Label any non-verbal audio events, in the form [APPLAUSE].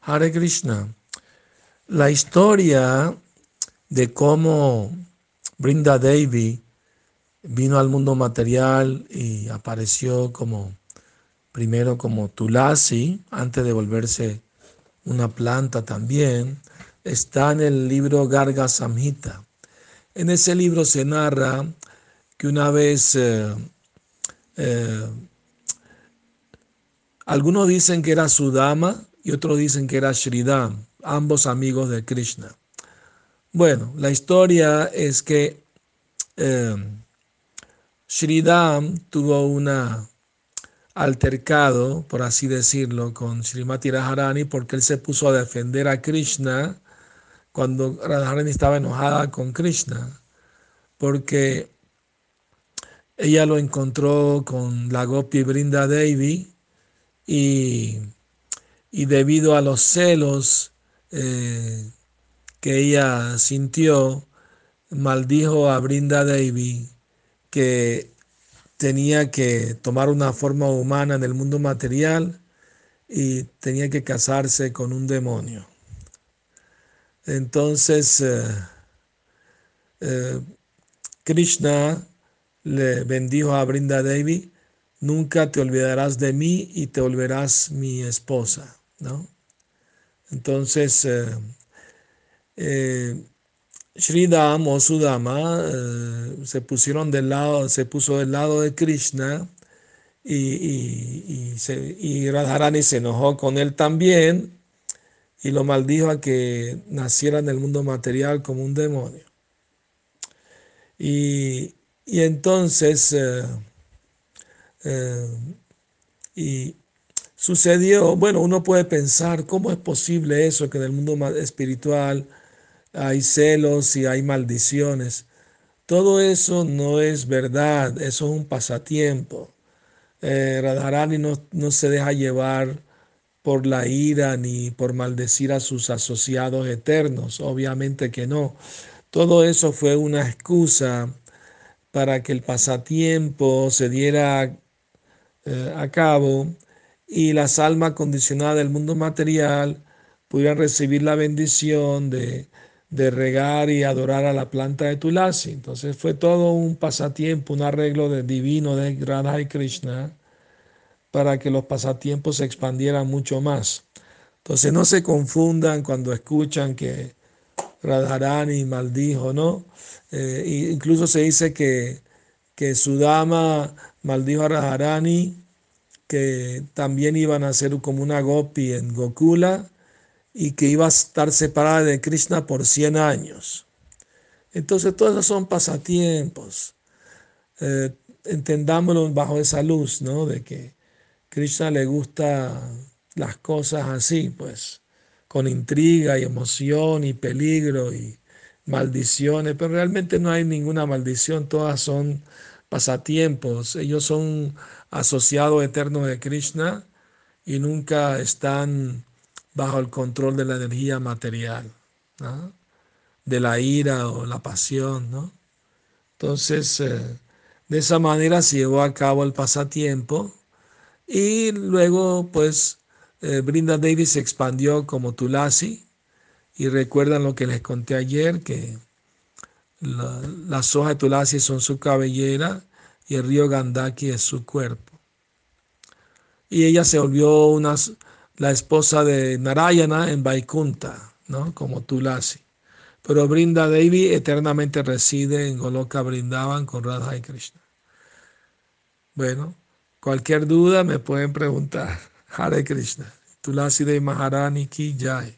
Hare Krishna. La historia de cómo Brinda Devi vino al mundo material y apareció como primero como Tulasi antes de volverse una planta también está en el libro Garga Samhita. En ese libro se narra que una vez eh, eh, algunos dicen que era Sudama y otros dicen que era Shridam ambos amigos de Krishna. Bueno, la historia es que eh, Shridam tuvo un altercado, por así decirlo, con Srimati Radharani porque él se puso a defender a Krishna cuando Radharani estaba enojada con Krishna, porque ella lo encontró con la Gopi Brinda Devi y, y debido a los celos eh, que ella sintió, maldijo a Brinda Devi que tenía que tomar una forma humana en el mundo material y tenía que casarse con un demonio. Entonces, eh, eh, Krishna le bendijo a Brinda Devi, nunca te olvidarás de mí y te volverás mi esposa, ¿no? Entonces, eh, eh, Sridham o Sudama eh, se pusieron del lado, se puso del lado de Krishna y, y, Radharani se enojó con él también y lo maldijo a que naciera en el mundo material como un demonio. Y, entonces, y sucedió, bueno, uno puede pensar, ¿cómo es posible eso que en el mundo espiritual hay celos y hay maldiciones? Todo eso no es verdad, eso es un pasatiempo. Eh, Radharani no, no se deja llevar por la ira ni por maldecir a sus asociados eternos, obviamente que no. Todo eso fue una excusa para que el pasatiempo se diera eh, a cabo y las almas condicionadas del mundo material pudieran recibir la bendición de, regar y adorar a la planta de Tulasi. Entonces fue todo un pasatiempo, un arreglo de divino de Radha y Krishna para que los pasatiempos se expandieran mucho más. Entonces no se confundan cuando escuchan que Radharani maldijo, ¿no? Eh, incluso se dice que, que Sudama maldijo a Radharani que también iban a ser como una gopi en Gokula y que iba a estar separada de Krishna por 100 años. Entonces, todos esos son pasatiempos. Eh, entendámoslo bajo esa luz, ¿no? De que Krishna le gusta las cosas así, pues, con intriga y emoción y peligro y maldiciones, pero realmente no hay ninguna maldición, todas son pasatiempos. Ellos son asociados eternos de Krishna y nunca están bajo el control de la energía material, de la ira o la pasión. ¿no? Entonces, eh, de esa manera se llevó a cabo el pasatiempo y luego, pues, eh, Brinda Devi se expandió como Tulasi. Y recuerdan lo que les conté ayer, que las hojas de Tulasi son su cabellera y el río Gandaki es su cuerpo. Y ella se volvió una, la esposa de Narayana en Vaikunta, ¿no? como Tulasi. Pero Brinda Devi eternamente reside en Goloka Brindavan con Radha y Krishna. Bueno, cualquier duda me pueden preguntar. [LAUGHS] Hare Krishna. Tulasi de Maharani ki jai.